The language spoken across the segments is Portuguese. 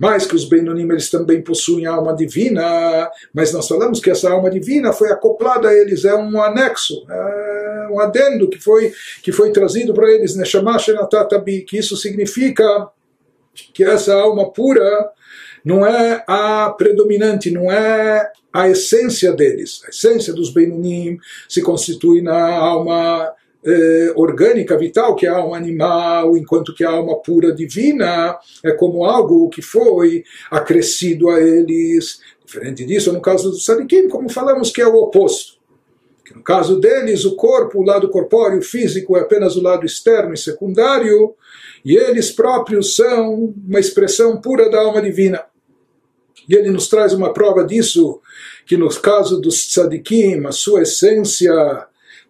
mais que os Benonim eles também possuem alma divina, mas nós falamos que essa alma divina foi acoplada a eles, é um anexo, é um adendo que foi, que foi trazido para eles, Shenatatabi, que isso significa que essa alma pura não é a predominante, não é a essência deles. A essência dos Benunim se constitui na alma eh, orgânica, vital, que é a alma animal, enquanto que a alma pura divina é como algo que foi acrescido a eles. Diferente disso, no caso dos Sadikim, como falamos que é o oposto. Que no caso deles, o corpo, o lado corpóreo, físico, é apenas o lado externo e secundário, e eles próprios são uma expressão pura da alma divina. E ele nos traz uma prova disso, que no caso dos tzadikim, a sua essência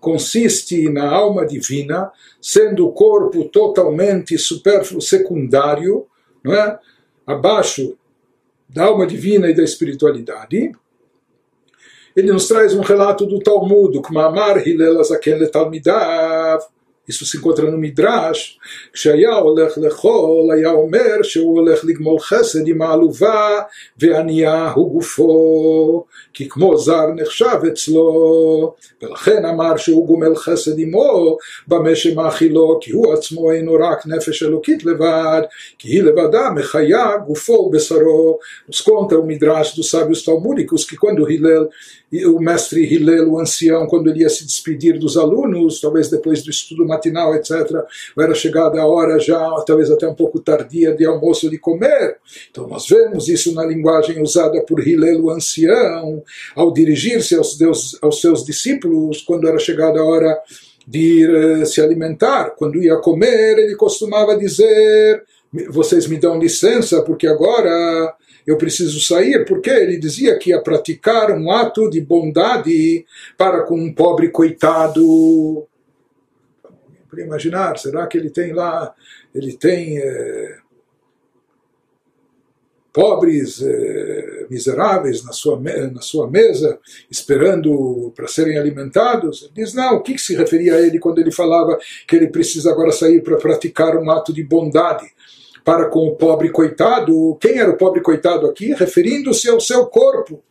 consiste na alma divina, sendo o corpo totalmente supérfluo, secundário, não é? abaixo da alma divina e da espiritualidade. Ele nos traz um relato do Talmud, que Mamar Hillel Azaken Talmidav, isso se encontra no Midrash, כשהיה הולך לאכול, היה אומר שהוא הולך לגמול חסד עם העלובה, וענייה הוא גופו, כי כמו זר נחשב אצלו, ולכן אמר שהוא גומל חסד עמו, במה שמאכילו, כי הוא עצמו אינו רק נפש אלוקית לבד, כי היא לבדה מחיה גופו ובשרו. Nos conta o Midrash dos sábios talmúdicos que quando Hillel o mestre Hillel, o ancião, quando ele ia se despedir dos alunos, talvez depois do estudo matinal, etc., era chegada a hora já, talvez até um pouco tardia, de almoço de comer. Então nós vemos isso na linguagem usada por Hillel, o ancião, ao dirigir-se aos, aos seus discípulos, quando era chegada a hora de ir uh, se alimentar. Quando ia comer, ele costumava dizer: Vocês me dão licença, porque agora eu preciso sair, porque ele dizia que ia praticar um ato de bondade para com um pobre coitado. Para imaginar, será que ele tem lá, ele tem é, pobres é, miseráveis na sua, na sua mesa, esperando para serem alimentados? Ele diz, não, o que, que se referia a ele quando ele falava que ele precisa agora sair para praticar um ato de bondade? para com o pobre coitado. Quem era o pobre coitado aqui? Referindo-se ao seu corpo.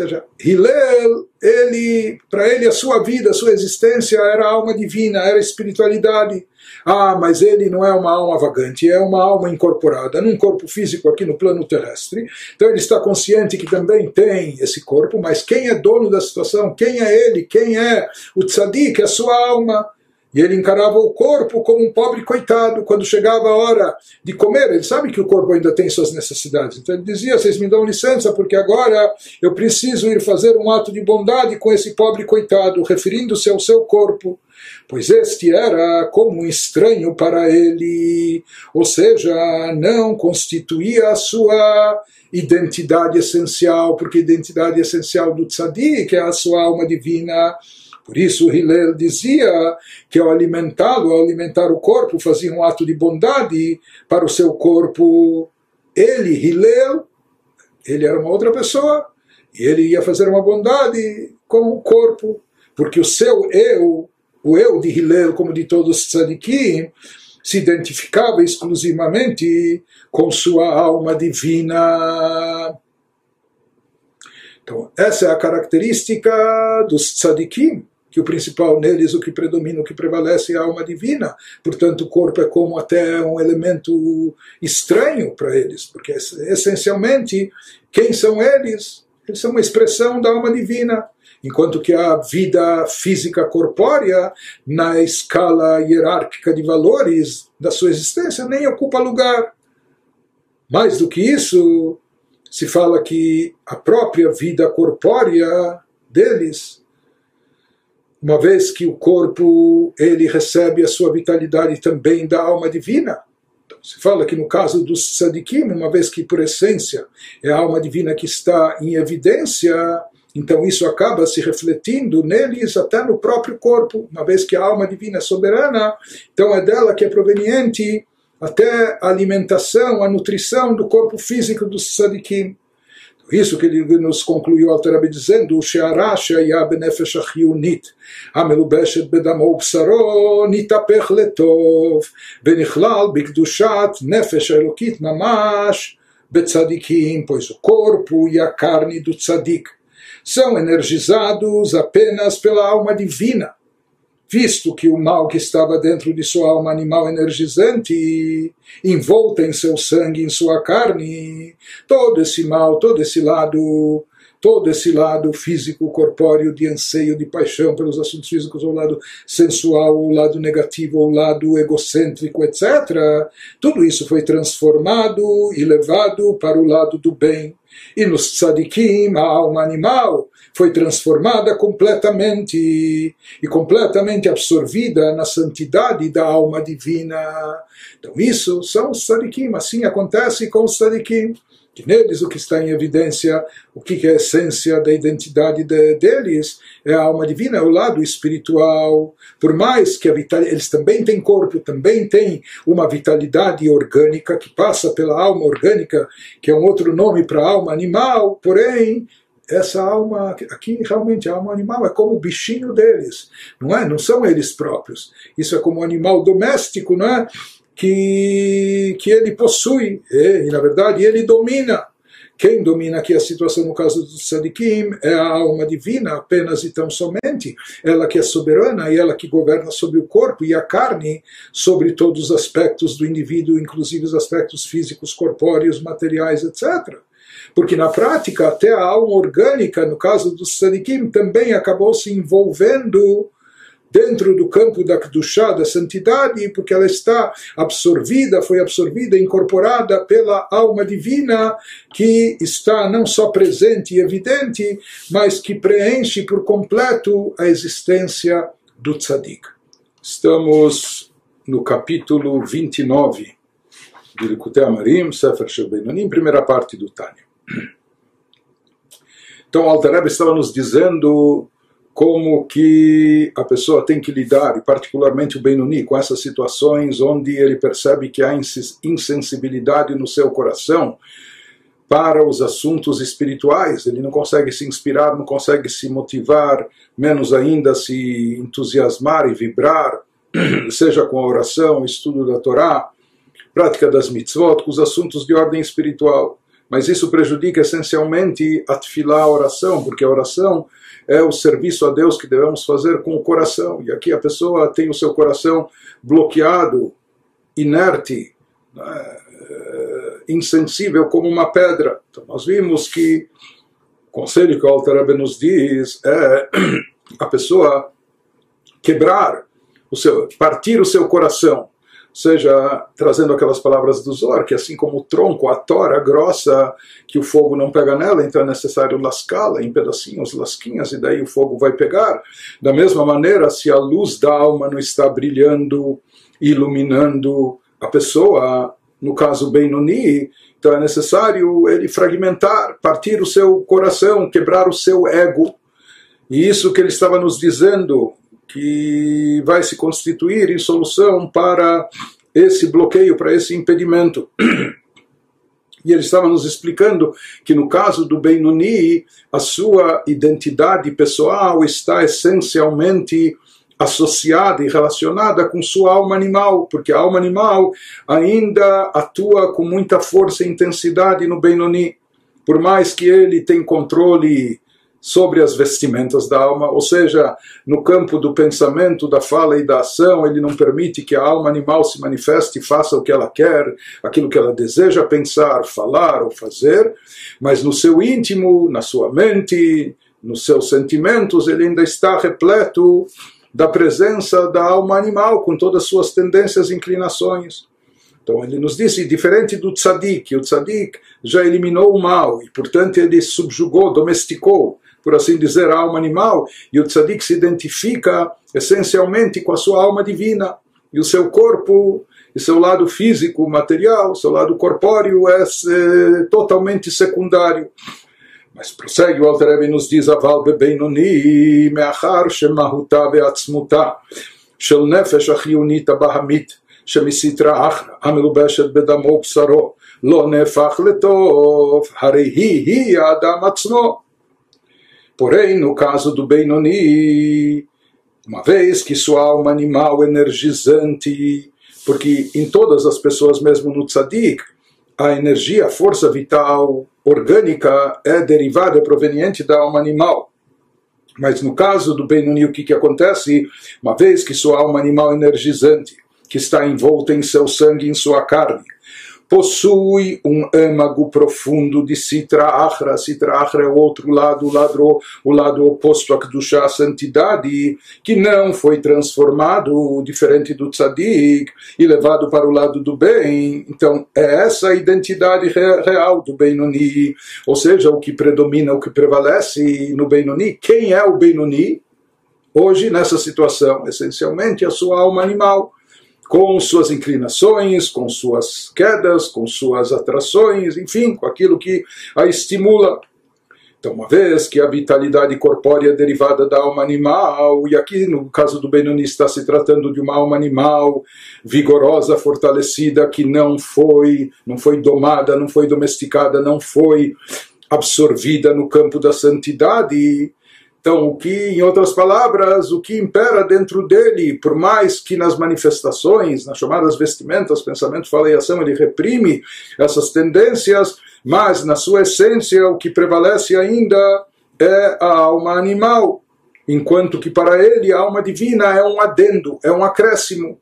Seja, Hillel, ele, para ele a sua vida, a sua existência era alma divina, era espiritualidade. Ah, mas ele não é uma alma vagante, é uma alma incorporada num corpo físico aqui no plano terrestre. Então ele está consciente que também tem esse corpo, mas quem é dono da situação? Quem é ele? Quem é o tzadik? É a sua alma. E ele encarava o corpo como um pobre coitado. Quando chegava a hora de comer, ele sabe que o corpo ainda tem suas necessidades. Então ele dizia: Vocês me dão licença, porque agora eu preciso ir fazer um ato de bondade com esse pobre coitado, referindo-se ao seu corpo. Pois este era como um estranho para ele, ou seja, não constituía a sua identidade essencial, porque a identidade essencial do tzadik é a sua alma divina por isso Hillel dizia que ao alimentá-lo, ao alimentar o corpo, fazia um ato de bondade para o seu corpo. Ele, Hillel, ele era uma outra pessoa e ele ia fazer uma bondade com o corpo, porque o seu eu, o eu de Hillel, como de todos os tzadikim, se identificava exclusivamente com sua alma divina. Então, essa é a característica dos tzadikim que o principal neles, o que predomina, o que prevalece é a alma divina. Portanto, o corpo é como até um elemento estranho para eles, porque essencialmente, quem são eles? Eles são uma expressão da alma divina. Enquanto que a vida física corpórea, na escala hierárquica de valores da sua existência, nem ocupa lugar. Mais do que isso, se fala que a própria vida corpórea deles uma vez que o corpo ele recebe a sua vitalidade também da alma divina. Então, se fala que no caso dos sadikim, uma vez que por essência é a alma divina que está em evidência, então isso acaba se refletindo neles até no próprio corpo, uma vez que a alma divina é soberana, então é dela que é proveniente até a alimentação, a nutrição do corpo físico dos sadikim. isso que ele nos concluiu Alter dizendo, o Sheara שהיה בנפש החיונית המלובשת בדמו ובשרו נתהפך לטוב ונכלל בקדושת נפש האלוקית ממש בצדיקים, pois o corpo e a carne do tzadik são energizados apenas pela alma divina visto que o mal que estava dentro de sua alma animal energizante, envolta em seu sangue, em sua carne, todo esse mal, todo esse lado, todo esse lado físico, corpóreo, de anseio, de paixão pelos assuntos físicos, o lado sensual, o lado negativo, o lado egocêntrico, etc., tudo isso foi transformado e levado para o lado do bem. E nos tzadikim, a alma animal, foi transformada completamente e completamente absorvida na santidade da alma divina. Então isso são os tzadikim, assim acontece com os tzadikim. Que neles o que está em evidência, o que é a essência da identidade de, deles, é a alma divina, é o lado espiritual. Por mais que a vital, eles também têm corpo, também têm uma vitalidade orgânica que passa pela alma orgânica, que é um outro nome para a alma animal, porém essa alma aqui realmente a alma animal é como o bichinho deles, não é? Não são eles próprios. Isso é como um animal doméstico, não é? Que que ele possui e, e na verdade ele domina. Quem domina aqui a situação no caso do Sadikim é a alma divina apenas e tão somente. Ela que é soberana e ela que governa sobre o corpo e a carne, sobre todos os aspectos do indivíduo, inclusive os aspectos físicos, corpóreos, materiais, etc porque na prática até a alma orgânica, no caso dos Sadikim, também acabou se envolvendo dentro do campo da Kedushá, da santidade, porque ela está absorvida, foi absorvida, incorporada pela alma divina, que está não só presente e evidente, mas que preenche por completo a existência do Tzadik. Estamos no capítulo 29 de Likutei Amarim, Sefer Shebenonim, primeira parte do Tânia. Então, Alter estava nos dizendo como que a pessoa tem que lidar, e particularmente o Benoni, com essas situações onde ele percebe que há insensibilidade no seu coração para os assuntos espirituais. Ele não consegue se inspirar, não consegue se motivar, menos ainda se entusiasmar e vibrar, seja com a oração, estudo da Torá, prática das mitzvot, com os assuntos de ordem espiritual mas isso prejudica essencialmente a a oração, porque a oração é o serviço a Deus que devemos fazer com o coração. E aqui a pessoa tem o seu coração bloqueado, inerte, né, insensível como uma pedra. Então nós vimos que o conselho que o Alter nos diz é a pessoa quebrar, o seu, partir o seu coração seja trazendo aquelas palavras do Zor, que assim como o tronco, a tora grossa, que o fogo não pega nela, então é necessário lascá-la em pedacinhos, lasquinhas, e daí o fogo vai pegar. Da mesma maneira, se a luz da alma não está brilhando, iluminando a pessoa, no caso Benoni, então é necessário ele fragmentar, partir o seu coração, quebrar o seu ego. E isso que ele estava nos dizendo, que vai se constituir em solução para esse bloqueio, para esse impedimento. E ele estava nos explicando que no caso do Benoni, a sua identidade pessoal está essencialmente associada e relacionada com sua alma animal, porque a alma animal ainda atua com muita força e intensidade no Benoni. Por mais que ele tenha controle sobre as vestimentas da alma, ou seja, no campo do pensamento, da fala e da ação, ele não permite que a alma animal se manifeste e faça o que ela quer, aquilo que ela deseja pensar, falar ou fazer, mas no seu íntimo, na sua mente, nos seus sentimentos, ele ainda está repleto da presença da alma animal, com todas as suas tendências e inclinações. Então ele nos disse, diferente do tzadik, o tzadik já eliminou o mal e, portanto, ele subjugou, domesticou por assim dizer, a alma animal, e o tzadik se identifica essencialmente com a sua alma divina, e o seu corpo, e seu lado físico, material, seu lado corpóreo é, é totalmente secundário. Mas prossegue o Alter nos diz, Aval bebenoni, meachar shemahuta veatzmuta, shel nefesh achiunita bahamit, שמסטרא אחרא המלובשת בדמו ובשרו לא נהפך לטוב, הרי היא היא האדם עצמו. Porém, no caso do Benoni, uma vez que sua alma animal energizante, porque em todas as pessoas, mesmo no tzadik, a energia, a força vital orgânica é derivada, é proveniente da alma animal. Mas no caso do Benoni, o que, que acontece? Uma vez que sua alma animal energizante, que está envolta em seu sangue, em sua carne, possui um âmago profundo de Sitra Achra. Sitra Achra é o outro lado, o lado, o lado oposto a Kedushá, a santidade, que não foi transformado, diferente do Tzadik, e levado para o lado do bem. Então, é essa a identidade real do Benoni, ou seja, o que predomina, o que prevalece no Benoni. Quem é o Benoni? Hoje, nessa situação, essencialmente, a sua alma animal com suas inclinações, com suas quedas, com suas atrações, enfim, com aquilo que a estimula. Então, uma vez que a vitalidade corpórea é derivada da alma animal, e aqui no caso do Benoni está se tratando de uma alma animal vigorosa, fortalecida, que não foi, não foi domada, não foi domesticada, não foi absorvida no campo da santidade, então, o que, em outras palavras, o que impera dentro dele, por mais que nas manifestações, nas chamadas vestimentas, pensamento, fala e ação, ele reprime essas tendências, mas na sua essência o que prevalece ainda é a alma animal, enquanto que para ele a alma divina é um adendo, é um acréscimo.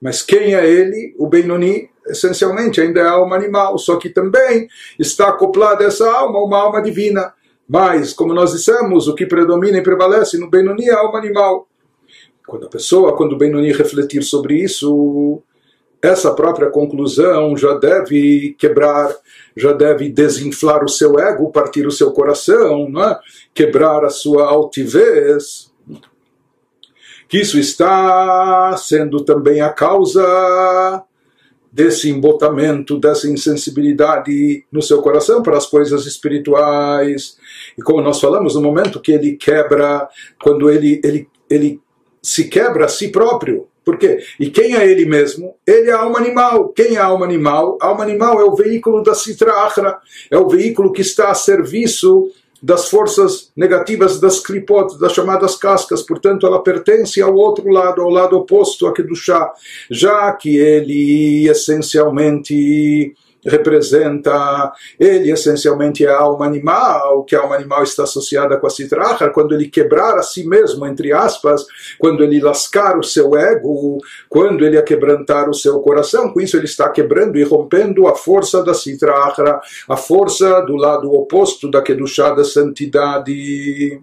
Mas quem é ele? O Benoni, essencialmente, ainda é a alma animal, só que também está acoplada a essa alma, uma alma divina. Mas, como nós dissemos, o que predomina e prevalece no Benoni é a alma animal. Quando a pessoa, quando o Benoni refletir sobre isso, essa própria conclusão já deve quebrar, já deve desinflar o seu ego, partir o seu coração, é? quebrar a sua altivez. Que isso está sendo também a causa desse embotamento, dessa insensibilidade no seu coração para as coisas espirituais. E como nós falamos, no momento que ele quebra, quando ele, ele, ele se quebra a si próprio. Por quê? E quem é ele mesmo? Ele é a alma animal. Quem é a alma animal? A alma animal é o veículo da Sitra Achra, é o veículo que está a serviço das forças negativas das clipot, das chamadas cascas, portanto ela pertence ao outro lado, ao lado oposto aqui do chá, já que ele essencialmente representa, ele essencialmente é a alma animal, que a alma animal está associada com a citracha, quando ele quebrar a si mesmo, entre aspas, quando ele lascar o seu ego, quando ele quebrantar o seu coração, com isso ele está quebrando e rompendo a força da citracha, a força do lado oposto da kedushá da santidade.